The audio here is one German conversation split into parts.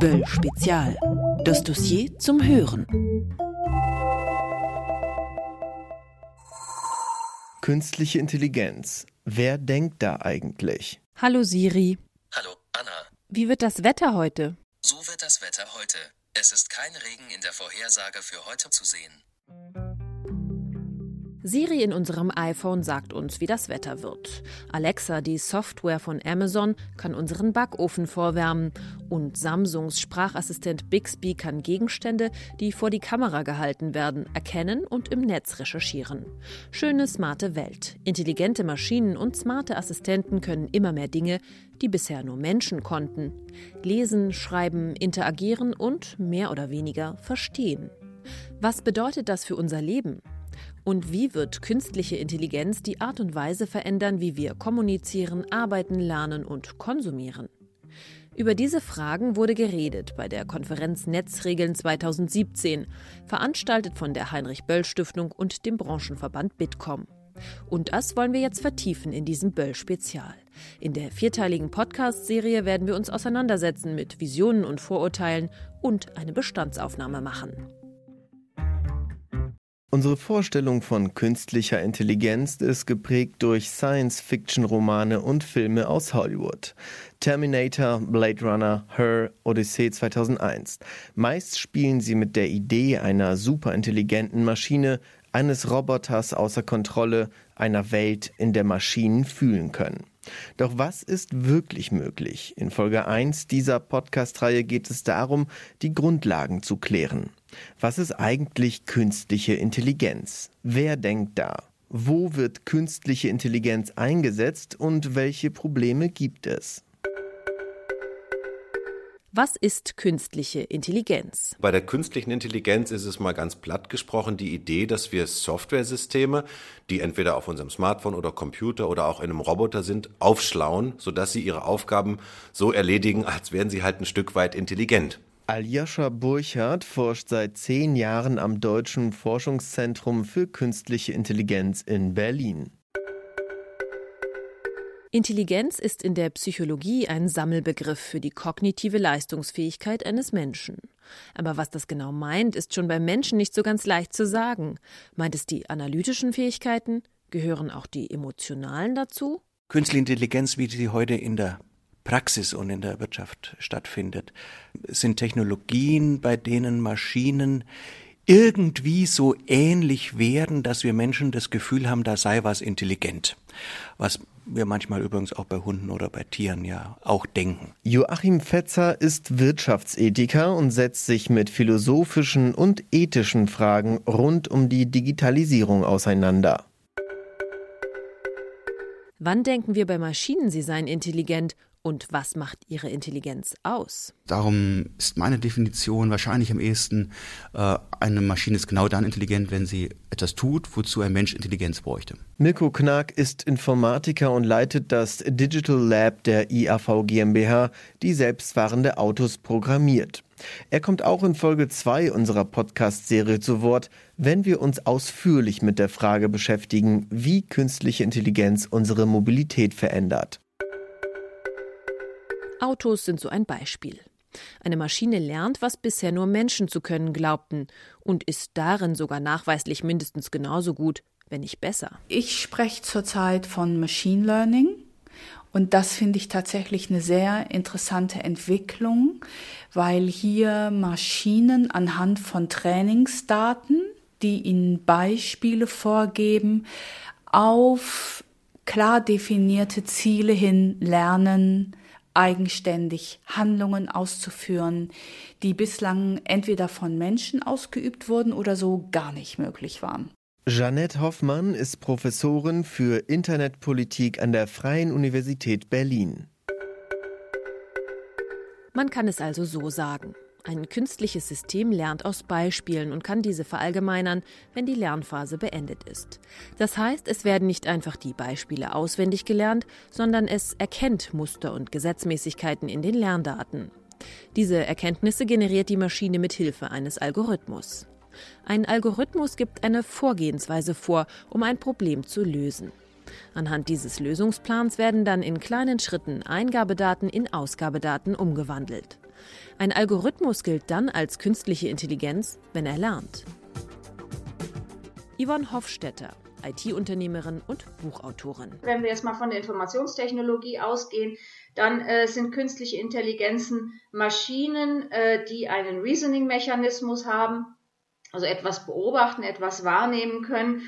Böll Spezial. Das Dossier zum Hören. Künstliche Intelligenz. Wer denkt da eigentlich? Hallo Siri. Hallo Anna. Wie wird das Wetter heute? So wird das Wetter heute. Es ist kein Regen in der Vorhersage für heute zu sehen. Siri in unserem iPhone sagt uns, wie das Wetter wird. Alexa, die Software von Amazon, kann unseren Backofen vorwärmen. Und Samsungs Sprachassistent Bixby kann Gegenstände, die vor die Kamera gehalten werden, erkennen und im Netz recherchieren. Schöne, smarte Welt. Intelligente Maschinen und smarte Assistenten können immer mehr Dinge, die bisher nur Menschen konnten. Lesen, schreiben, interagieren und mehr oder weniger verstehen. Was bedeutet das für unser Leben? Und wie wird künstliche Intelligenz die Art und Weise verändern, wie wir kommunizieren, arbeiten, lernen und konsumieren? Über diese Fragen wurde geredet bei der Konferenz Netzregeln 2017, veranstaltet von der Heinrich Böll Stiftung und dem Branchenverband Bitkom. Und das wollen wir jetzt vertiefen in diesem Böll-Spezial. In der vierteiligen Podcast-Serie werden wir uns auseinandersetzen mit Visionen und Vorurteilen und eine Bestandsaufnahme machen. Unsere Vorstellung von künstlicher Intelligenz ist geprägt durch Science-Fiction-Romane und Filme aus Hollywood. Terminator, Blade Runner, Her, Odyssey 2001. Meist spielen sie mit der Idee einer superintelligenten Maschine, eines Roboters außer Kontrolle, einer Welt, in der Maschinen fühlen können. Doch was ist wirklich möglich? In Folge 1 dieser Podcast-Reihe geht es darum, die Grundlagen zu klären. Was ist eigentlich künstliche Intelligenz? Wer denkt da? Wo wird künstliche Intelligenz eingesetzt und welche Probleme gibt es? Was ist künstliche Intelligenz? Bei der künstlichen Intelligenz ist es mal ganz platt gesprochen die Idee, dass wir Softwaresysteme, die entweder auf unserem Smartphone oder Computer oder auch in einem Roboter sind, aufschlauen, sodass sie ihre Aufgaben so erledigen, als wären sie halt ein Stück weit intelligent. Aljoscha Burchardt forscht seit zehn Jahren am Deutschen Forschungszentrum für künstliche Intelligenz in Berlin. Intelligenz ist in der Psychologie ein Sammelbegriff für die kognitive Leistungsfähigkeit eines Menschen. Aber was das genau meint, ist schon beim Menschen nicht so ganz leicht zu sagen. Meint es die analytischen Fähigkeiten? Gehören auch die emotionalen dazu? Künstliche Intelligenz, wie sie heute in der Praxis und in der Wirtschaft stattfindet, sind Technologien, bei denen Maschinen irgendwie so ähnlich werden, dass wir Menschen das Gefühl haben, da sei was intelligent. Was wir manchmal übrigens auch bei Hunden oder bei Tieren ja auch denken. Joachim Fetzer ist Wirtschaftsethiker und setzt sich mit philosophischen und ethischen Fragen rund um die Digitalisierung auseinander. Wann denken wir bei Maschinen, sie seien intelligent und was macht ihre Intelligenz aus? Darum ist meine Definition wahrscheinlich am ehesten, äh, eine Maschine ist genau dann intelligent, wenn sie etwas tut, wozu ein Mensch Intelligenz bräuchte. Mirko Knack ist Informatiker und leitet das Digital Lab der IAV GmbH, die selbstfahrende Autos programmiert. Er kommt auch in Folge 2 unserer Podcast-Serie zu Wort, wenn wir uns ausführlich mit der Frage beschäftigen, wie künstliche Intelligenz unsere Mobilität verändert. Autos sind so ein Beispiel. Eine Maschine lernt, was bisher nur Menschen zu können glaubten und ist darin sogar nachweislich mindestens genauso gut, wenn nicht besser. Ich spreche zurzeit von Machine Learning und das finde ich tatsächlich eine sehr interessante Entwicklung, weil hier Maschinen anhand von Trainingsdaten, die ihnen Beispiele vorgeben, auf klar definierte Ziele hin lernen, eigenständig Handlungen auszuführen, die bislang entweder von Menschen ausgeübt wurden oder so gar nicht möglich waren. Jeanette Hoffmann ist Professorin für Internetpolitik an der Freien Universität Berlin. Man kann es also so sagen. Ein künstliches System lernt aus Beispielen und kann diese verallgemeinern, wenn die Lernphase beendet ist. Das heißt, es werden nicht einfach die Beispiele auswendig gelernt, sondern es erkennt Muster und Gesetzmäßigkeiten in den Lerndaten. Diese Erkenntnisse generiert die Maschine mit Hilfe eines Algorithmus. Ein Algorithmus gibt eine Vorgehensweise vor, um ein Problem zu lösen. Anhand dieses Lösungsplans werden dann in kleinen Schritten Eingabedaten in Ausgabedaten umgewandelt. Ein Algorithmus gilt dann als künstliche Intelligenz, wenn er lernt. Yvonne Hofstetter, IT-Unternehmerin und Buchautorin. Wenn wir jetzt mal von der Informationstechnologie ausgehen, dann äh, sind künstliche Intelligenzen Maschinen, äh, die einen Reasoning-Mechanismus haben, also etwas beobachten, etwas wahrnehmen können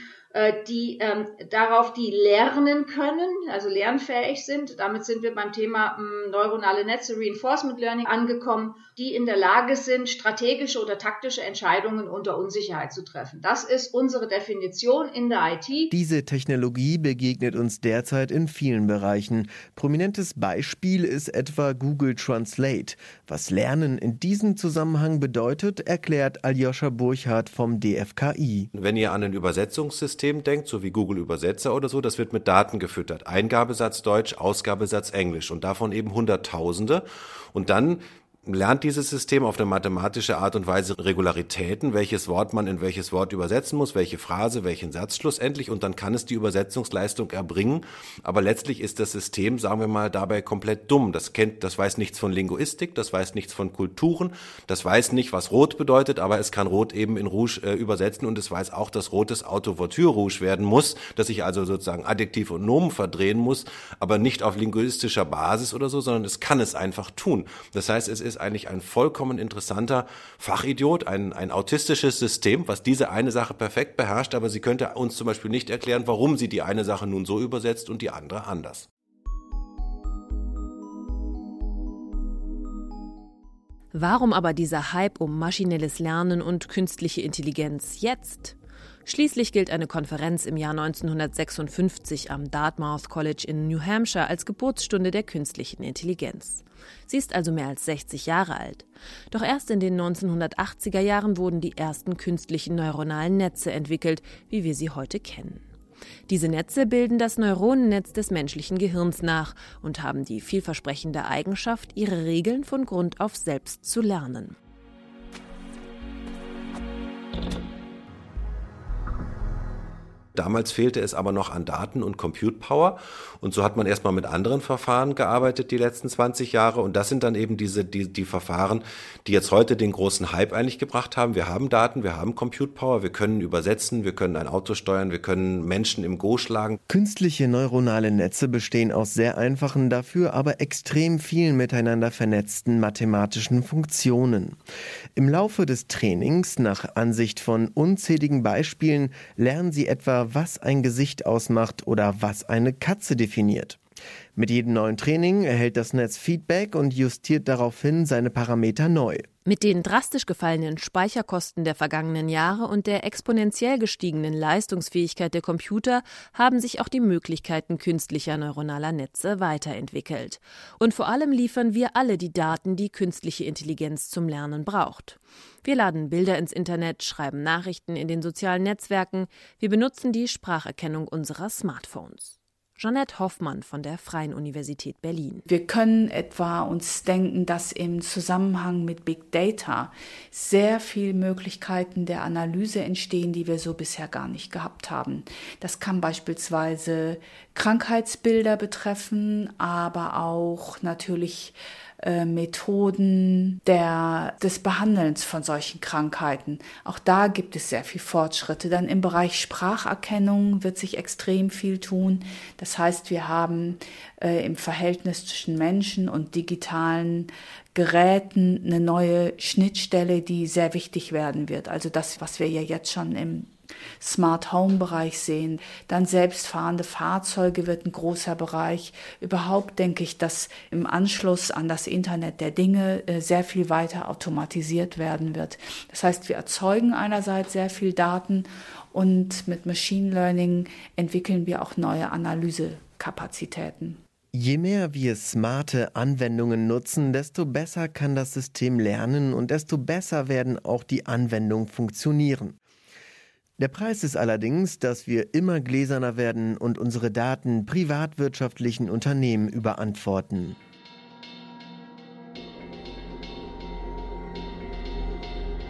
die ähm, darauf die lernen können, also lernfähig sind. Damit sind wir beim Thema ähm, neuronale Netze, Reinforcement Learning angekommen, die in der Lage sind, strategische oder taktische Entscheidungen unter Unsicherheit zu treffen. Das ist unsere Definition in der IT. Diese Technologie begegnet uns derzeit in vielen Bereichen. Prominentes Beispiel ist etwa Google Translate. Was Lernen in diesem Zusammenhang bedeutet, erklärt Aljoscha Burchardt vom DFKI. Wenn ihr an ein Übersetzungssystem System denkt, so wie Google Übersetzer oder so, das wird mit Daten gefüttert. Eingabesatz Deutsch, Ausgabesatz Englisch und davon eben Hunderttausende. Und dann lernt dieses System auf eine mathematische Art und Weise Regularitäten, welches Wort man in welches Wort übersetzen muss, welche Phrase, welchen Satz schlussendlich und dann kann es die Übersetzungsleistung erbringen. Aber letztlich ist das System, sagen wir mal, dabei komplett dumm. Das kennt, das weiß nichts von Linguistik, das weiß nichts von Kulturen, das weiß nicht, was Rot bedeutet, aber es kann Rot eben in Rouge äh, übersetzen und es weiß auch, dass rotes Auto Voiture Rouge werden muss, dass ich also sozusagen Adjektiv und Nomen verdrehen muss, aber nicht auf linguistischer Basis oder so, sondern es kann es einfach tun. Das heißt, es ist ist eigentlich ein vollkommen interessanter Fachidiot, ein, ein autistisches System, was diese eine Sache perfekt beherrscht, aber sie könnte uns zum Beispiel nicht erklären, warum sie die eine Sache nun so übersetzt und die andere anders. Warum aber dieser Hype um maschinelles Lernen und künstliche Intelligenz jetzt? Schließlich gilt eine Konferenz im Jahr 1956 am Dartmouth College in New Hampshire als Geburtsstunde der künstlichen Intelligenz. Sie ist also mehr als 60 Jahre alt. Doch erst in den 1980er Jahren wurden die ersten künstlichen neuronalen Netze entwickelt, wie wir sie heute kennen. Diese Netze bilden das Neuronennetz des menschlichen Gehirns nach und haben die vielversprechende Eigenschaft, ihre Regeln von Grund auf selbst zu lernen. Damals fehlte es aber noch an Daten und Compute Power. Und so hat man erstmal mit anderen Verfahren gearbeitet die letzten 20 Jahre. Und das sind dann eben diese, die, die Verfahren, die jetzt heute den großen Hype eigentlich gebracht haben. Wir haben Daten, wir haben Compute Power, wir können übersetzen, wir können ein Auto steuern, wir können Menschen im Go schlagen. Künstliche neuronale Netze bestehen aus sehr einfachen, dafür aber extrem vielen miteinander vernetzten mathematischen Funktionen. Im Laufe des Trainings, nach Ansicht von unzähligen Beispielen, lernen sie etwa was ein Gesicht ausmacht oder was eine Katze definiert. Mit jedem neuen Training erhält das Netz Feedback und justiert daraufhin seine Parameter neu. Mit den drastisch gefallenen Speicherkosten der vergangenen Jahre und der exponentiell gestiegenen Leistungsfähigkeit der Computer haben sich auch die Möglichkeiten künstlicher neuronaler Netze weiterentwickelt. Und vor allem liefern wir alle die Daten, die künstliche Intelligenz zum Lernen braucht. Wir laden Bilder ins Internet, schreiben Nachrichten in den sozialen Netzwerken, wir benutzen die Spracherkennung unserer Smartphones. Jeanette Hoffmann von der Freien Universität Berlin. Wir können etwa uns denken, dass im Zusammenhang mit Big Data sehr viele Möglichkeiten der Analyse entstehen, die wir so bisher gar nicht gehabt haben. Das kann beispielsweise Krankheitsbilder betreffen, aber auch natürlich äh, Methoden der, des Behandelns von solchen Krankheiten. Auch da gibt es sehr viel Fortschritte. Dann im Bereich Spracherkennung wird sich extrem viel tun. Das heißt, wir haben äh, im Verhältnis zwischen Menschen und digitalen Geräten eine neue Schnittstelle, die sehr wichtig werden wird. Also das, was wir ja jetzt schon im Smart Home Bereich sehen. Dann selbstfahrende Fahrzeuge wird ein großer Bereich. Überhaupt denke ich, dass im Anschluss an das Internet der Dinge äh, sehr viel weiter automatisiert werden wird. Das heißt, wir erzeugen einerseits sehr viel Daten und mit Machine Learning entwickeln wir auch neue Analysekapazitäten. Je mehr wir smarte Anwendungen nutzen, desto besser kann das System lernen und desto besser werden auch die Anwendungen funktionieren. Der Preis ist allerdings, dass wir immer gläserner werden und unsere Daten privatwirtschaftlichen Unternehmen überantworten.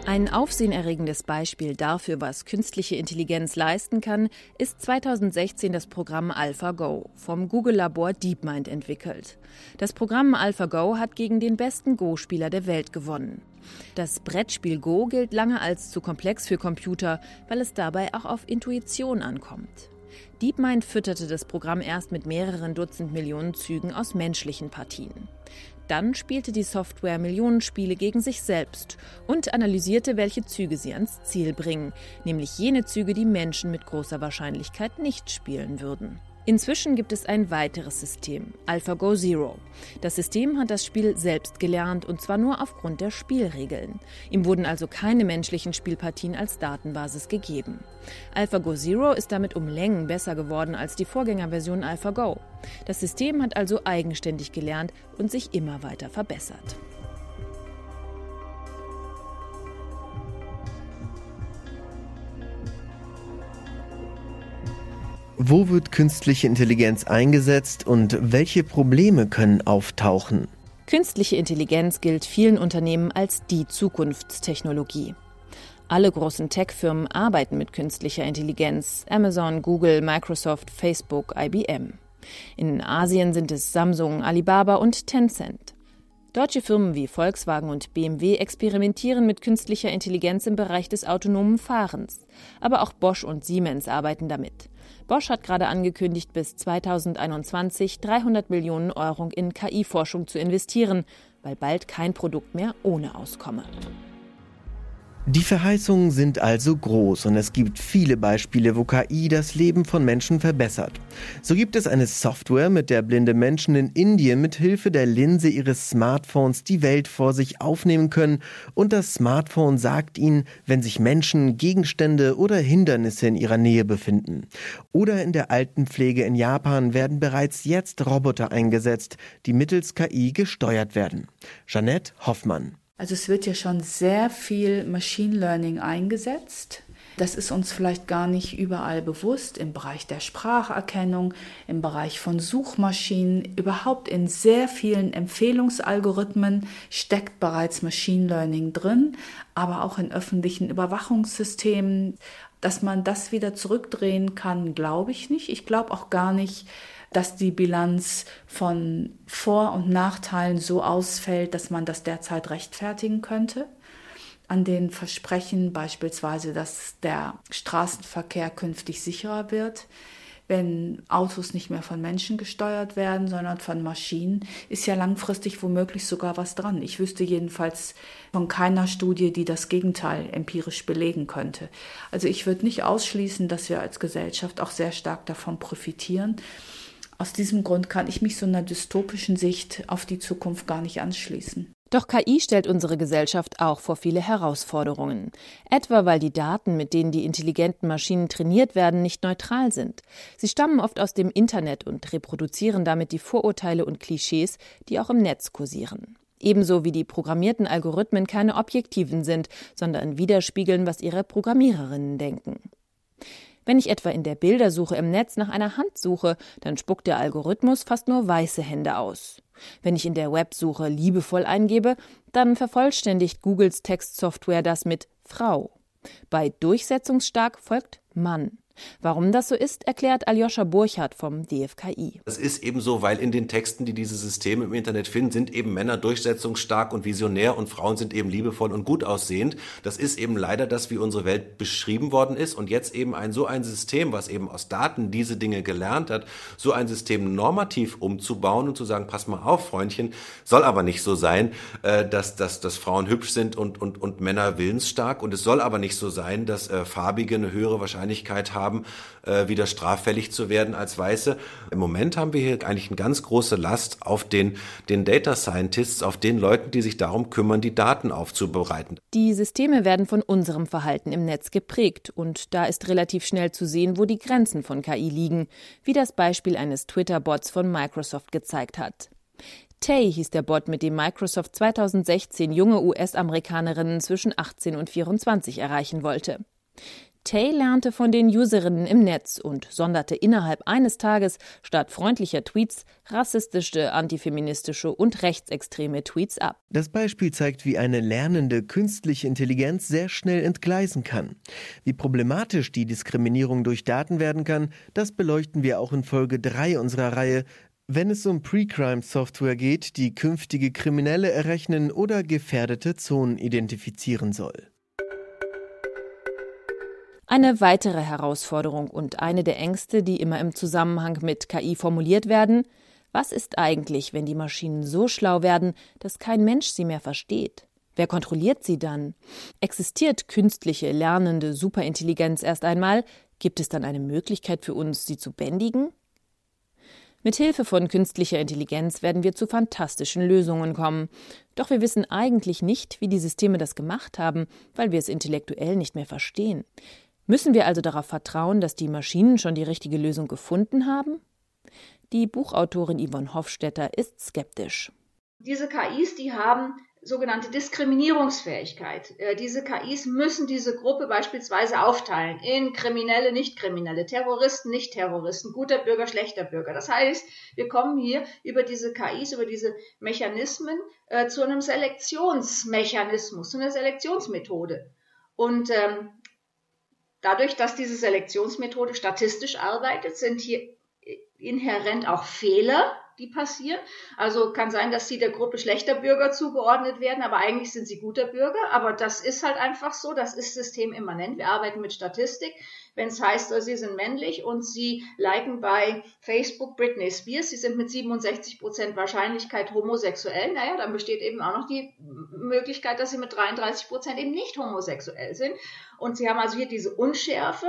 Ein aufsehenerregendes Beispiel dafür, was künstliche Intelligenz leisten kann, ist 2016 das Programm AlphaGo, vom Google-Labor DeepMind entwickelt. Das Programm AlphaGo hat gegen den besten Go-Spieler der Welt gewonnen. Das Brettspiel Go gilt lange als zu komplex für Computer, weil es dabei auch auf Intuition ankommt. DeepMind fütterte das Programm erst mit mehreren Dutzend Millionen Zügen aus menschlichen Partien. Dann spielte die Software Millionen Spiele gegen sich selbst und analysierte, welche Züge sie ans Ziel bringen, nämlich jene Züge, die Menschen mit großer Wahrscheinlichkeit nicht spielen würden. Inzwischen gibt es ein weiteres System, AlphaGo Zero. Das System hat das Spiel selbst gelernt und zwar nur aufgrund der Spielregeln. Ihm wurden also keine menschlichen Spielpartien als Datenbasis gegeben. AlphaGo Zero ist damit um Längen besser geworden als die Vorgängerversion AlphaGo. Das System hat also eigenständig gelernt und sich immer weiter verbessert. Wo wird künstliche Intelligenz eingesetzt und welche Probleme können auftauchen? Künstliche Intelligenz gilt vielen Unternehmen als die Zukunftstechnologie. Alle großen Tech-Firmen arbeiten mit künstlicher Intelligenz. Amazon, Google, Microsoft, Facebook, IBM. In Asien sind es Samsung, Alibaba und Tencent. Deutsche Firmen wie Volkswagen und BMW experimentieren mit künstlicher Intelligenz im Bereich des autonomen Fahrens. Aber auch Bosch und Siemens arbeiten damit. Bosch hat gerade angekündigt, bis 2021 300 Millionen Euro in KI-Forschung zu investieren, weil bald kein Produkt mehr ohne auskomme. Die Verheißungen sind also groß und es gibt viele Beispiele, wo KI das Leben von Menschen verbessert. So gibt es eine Software, mit der blinde Menschen in Indien mit Hilfe der Linse ihres Smartphones die Welt vor sich aufnehmen können und das Smartphone sagt ihnen, wenn sich Menschen, Gegenstände oder Hindernisse in ihrer Nähe befinden. Oder in der Altenpflege in Japan werden bereits jetzt Roboter eingesetzt, die mittels KI gesteuert werden. Jeanette Hoffmann also es wird ja schon sehr viel Machine Learning eingesetzt. Das ist uns vielleicht gar nicht überall bewusst im Bereich der Spracherkennung, im Bereich von Suchmaschinen, überhaupt in sehr vielen Empfehlungsalgorithmen steckt bereits Machine Learning drin, aber auch in öffentlichen Überwachungssystemen. Dass man das wieder zurückdrehen kann, glaube ich nicht. Ich glaube auch gar nicht, dass die Bilanz von Vor- und Nachteilen so ausfällt, dass man das derzeit rechtfertigen könnte. An den Versprechen beispielsweise, dass der Straßenverkehr künftig sicherer wird, wenn Autos nicht mehr von Menschen gesteuert werden, sondern von Maschinen, ist ja langfristig womöglich sogar was dran. Ich wüsste jedenfalls von keiner Studie, die das Gegenteil empirisch belegen könnte. Also ich würde nicht ausschließen, dass wir als Gesellschaft auch sehr stark davon profitieren. Aus diesem Grund kann ich mich so einer dystopischen Sicht auf die Zukunft gar nicht anschließen. Doch KI stellt unsere Gesellschaft auch vor viele Herausforderungen. Etwa weil die Daten, mit denen die intelligenten Maschinen trainiert werden, nicht neutral sind. Sie stammen oft aus dem Internet und reproduzieren damit die Vorurteile und Klischees, die auch im Netz kursieren. Ebenso wie die programmierten Algorithmen keine objektiven sind, sondern widerspiegeln, was ihre Programmiererinnen denken. Wenn ich etwa in der Bildersuche im Netz nach einer Hand suche, dann spuckt der Algorithmus fast nur weiße Hände aus. Wenn ich in der Websuche liebevoll eingebe, dann vervollständigt Googles Textsoftware das mit Frau. Bei durchsetzungsstark folgt Mann. Warum das so ist, erklärt Aljoscha Burchardt vom DFKI. Das ist eben so, weil in den Texten, die diese Systeme im Internet finden, sind eben Männer durchsetzungsstark und visionär und Frauen sind eben liebevoll und gut aussehend. Das ist eben leider das, wie unsere Welt beschrieben worden ist und jetzt eben ein so ein System, was eben aus Daten diese Dinge gelernt hat, so ein System normativ umzubauen und zu sagen, pass mal auf, Freundchen, soll aber nicht so sein, äh, dass, dass, dass Frauen hübsch sind und, und, und Männer willensstark und es soll aber nicht so sein, dass äh, Farbige eine höhere Wahrscheinlichkeit haben, haben, äh, wieder straffällig zu werden als Weiße. Im Moment haben wir hier eigentlich eine ganz große Last auf den, den Data Scientists, auf den Leuten, die sich darum kümmern, die Daten aufzubereiten. Die Systeme werden von unserem Verhalten im Netz geprägt und da ist relativ schnell zu sehen, wo die Grenzen von KI liegen, wie das Beispiel eines Twitter-Bots von Microsoft gezeigt hat. Tay hieß der Bot, mit dem Microsoft 2016 junge US-Amerikanerinnen zwischen 18 und 24 erreichen wollte. Tay lernte von den Userinnen im Netz und sonderte innerhalb eines Tages statt freundlicher Tweets rassistische, antifeministische und rechtsextreme Tweets ab. Das Beispiel zeigt, wie eine lernende künstliche Intelligenz sehr schnell entgleisen kann. Wie problematisch die Diskriminierung durch Daten werden kann, das beleuchten wir auch in Folge 3 unserer Reihe wenn es um Pre-Crime-Software geht, die künftige Kriminelle errechnen oder gefährdete Zonen identifizieren soll. Eine weitere Herausforderung und eine der Ängste, die immer im Zusammenhang mit KI formuliert werden, was ist eigentlich, wenn die Maschinen so schlau werden, dass kein Mensch sie mehr versteht? Wer kontrolliert sie dann? Existiert künstliche, lernende Superintelligenz erst einmal? Gibt es dann eine Möglichkeit für uns, sie zu bändigen? Mit Hilfe von künstlicher Intelligenz werden wir zu fantastischen Lösungen kommen. Doch wir wissen eigentlich nicht, wie die Systeme das gemacht haben, weil wir es intellektuell nicht mehr verstehen. Müssen wir also darauf vertrauen, dass die Maschinen schon die richtige Lösung gefunden haben? Die Buchautorin Yvonne Hofstetter ist skeptisch. Diese KIs, die haben sogenannte Diskriminierungsfähigkeit. Äh, diese KIs müssen diese Gruppe beispielsweise aufteilen in Kriminelle, Nicht-Kriminelle, Terroristen, Nicht-Terroristen, guter Bürger, schlechter Bürger. Das heißt, wir kommen hier über diese KIs, über diese Mechanismen äh, zu einem Selektionsmechanismus, zu einer Selektionsmethode. Und ähm, Dadurch, dass diese Selektionsmethode statistisch arbeitet, sind hier inhärent auch Fehler die passieren. Also kann sein, dass sie der Gruppe schlechter Bürger zugeordnet werden, aber eigentlich sind sie guter Bürger. Aber das ist halt einfach so, das ist systemimmanent. Wir arbeiten mit Statistik. Wenn es heißt, sie sind männlich und sie liken bei Facebook Britney Spears, sie sind mit 67 Prozent Wahrscheinlichkeit homosexuell, naja, dann besteht eben auch noch die Möglichkeit, dass sie mit 33 Prozent eben nicht homosexuell sind. Und sie haben also hier diese Unschärfe.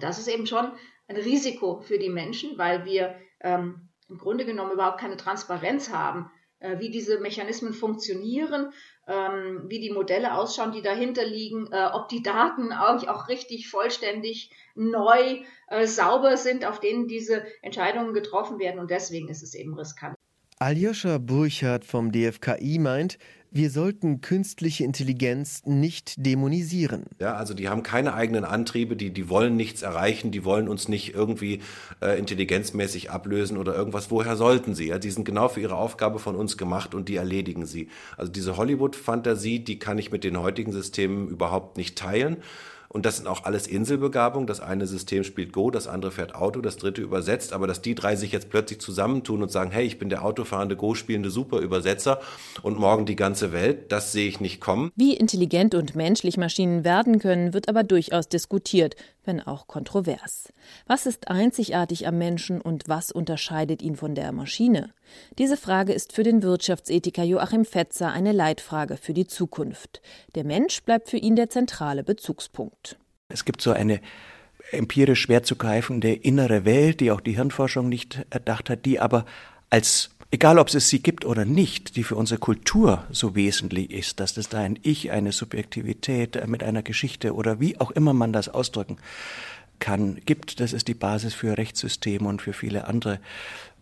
Das ist eben schon ein Risiko für die Menschen, weil wir ähm, im Grunde genommen überhaupt keine Transparenz haben, äh, wie diese Mechanismen funktionieren, ähm, wie die Modelle ausschauen, die dahinter liegen, äh, ob die Daten auch, auch richtig vollständig neu, äh, sauber sind, auf denen diese Entscheidungen getroffen werden. Und deswegen ist es eben riskant. Aljoscha Burchardt vom DFKI meint, wir sollten künstliche Intelligenz nicht dämonisieren. Ja, also die haben keine eigenen Antriebe, die, die wollen nichts erreichen, die wollen uns nicht irgendwie äh, intelligenzmäßig ablösen oder irgendwas. Woher sollten sie? Ja, die sind genau für ihre Aufgabe von uns gemacht und die erledigen sie. Also diese Hollywood-Fantasie, die kann ich mit den heutigen Systemen überhaupt nicht teilen. Und das sind auch alles Inselbegabungen. Das eine System spielt Go, das andere fährt Auto, das dritte übersetzt. Aber dass die drei sich jetzt plötzlich zusammentun und sagen, hey, ich bin der autofahrende, Go spielende Superübersetzer und morgen die ganze Welt, das sehe ich nicht kommen. Wie intelligent und menschlich Maschinen werden können, wird aber durchaus diskutiert, wenn auch kontrovers. Was ist einzigartig am Menschen und was unterscheidet ihn von der Maschine? Diese Frage ist für den Wirtschaftsethiker Joachim Fetzer eine Leitfrage für die Zukunft. Der Mensch bleibt für ihn der zentrale Bezugspunkt. Es gibt so eine empirisch schwer zu greifende innere Welt, die auch die Hirnforschung nicht erdacht hat, die aber als egal ob es sie gibt oder nicht, die für unsere Kultur so wesentlich ist, dass es da ein Ich, eine Subjektivität mit einer Geschichte oder wie auch immer man das ausdrücken kann, gibt. Das ist die Basis für Rechtssysteme und für viele andere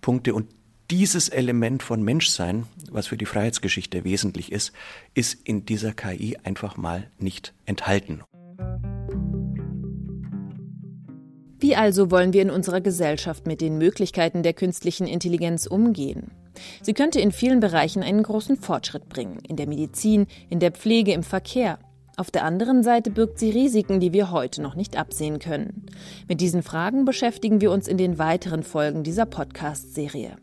Punkte. Und dieses Element von Menschsein, was für die Freiheitsgeschichte wesentlich ist, ist in dieser KI einfach mal nicht enthalten. Wie also wollen wir in unserer Gesellschaft mit den Möglichkeiten der künstlichen Intelligenz umgehen? Sie könnte in vielen Bereichen einen großen Fortschritt bringen, in der Medizin, in der Pflege, im Verkehr. Auf der anderen Seite birgt sie Risiken, die wir heute noch nicht absehen können. Mit diesen Fragen beschäftigen wir uns in den weiteren Folgen dieser Podcast-Serie.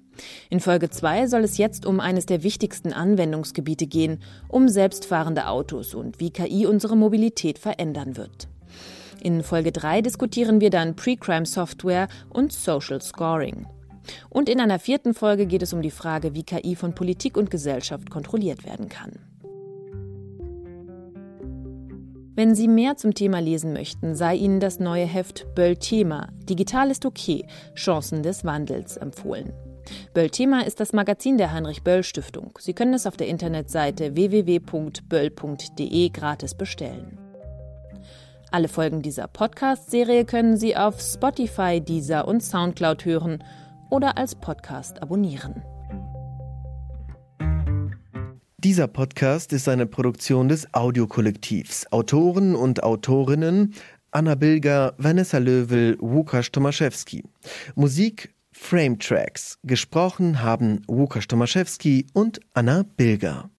In Folge 2 soll es jetzt um eines der wichtigsten Anwendungsgebiete gehen, um selbstfahrende Autos und wie KI unsere Mobilität verändern wird. In Folge 3 diskutieren wir dann Pre-Crime-Software und Social Scoring. Und in einer vierten Folge geht es um die Frage, wie KI von Politik und Gesellschaft kontrolliert werden kann. Wenn Sie mehr zum Thema lesen möchten, sei Ihnen das neue Heft Böll-Thema Digital ist okay, Chancen des Wandels empfohlen. Böll-Thema ist das Magazin der Heinrich-Böll-Stiftung. Sie können es auf der Internetseite www.böll.de gratis bestellen. Alle Folgen dieser Podcast-Serie können Sie auf Spotify, Deezer und Soundcloud hören oder als Podcast abonnieren. Dieser Podcast ist eine Produktion des Audiokollektivs. Autoren und Autorinnen Anna Bilger, Vanessa Löwel, Łukasz Tomaszewski. Musik Frame Tracks. Gesprochen haben Łukasz Tomaszewski und Anna Bilger.